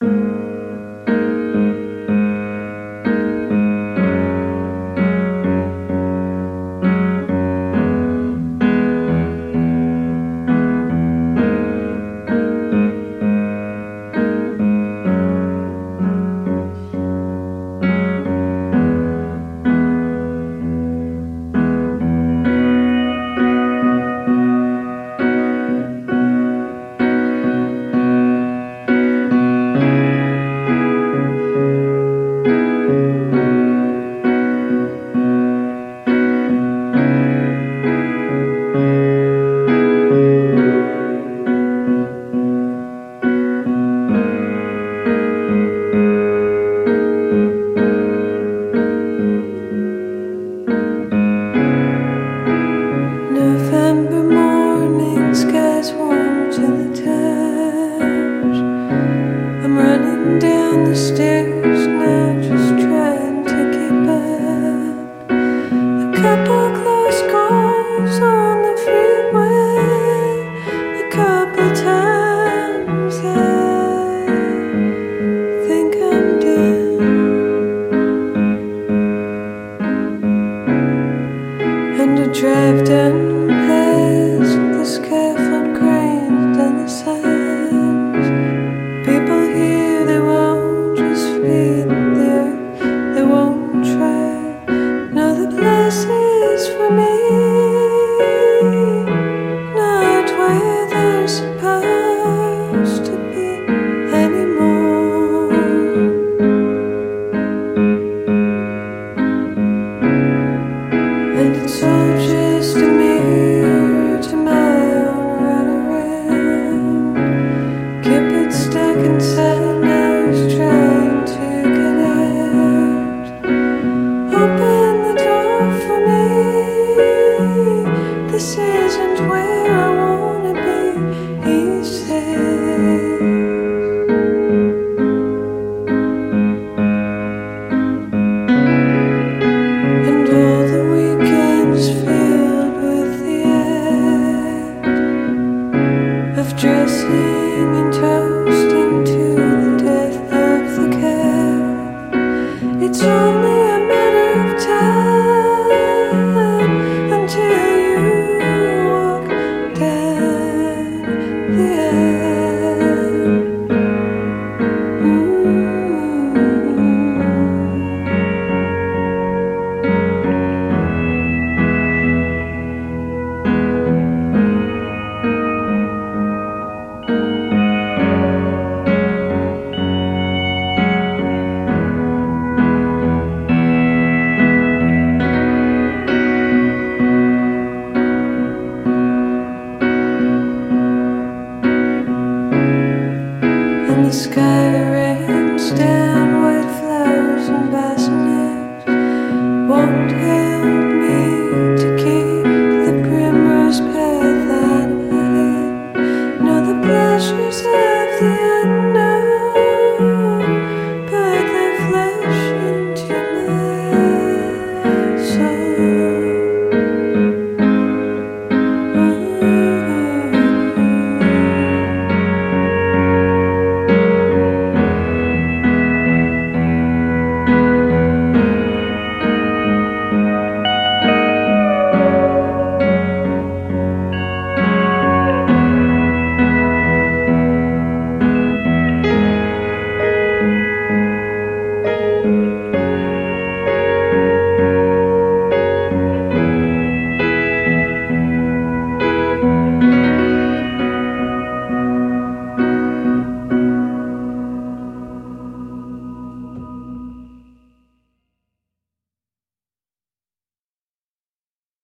thank mm -hmm. you And the drive down sky rains down.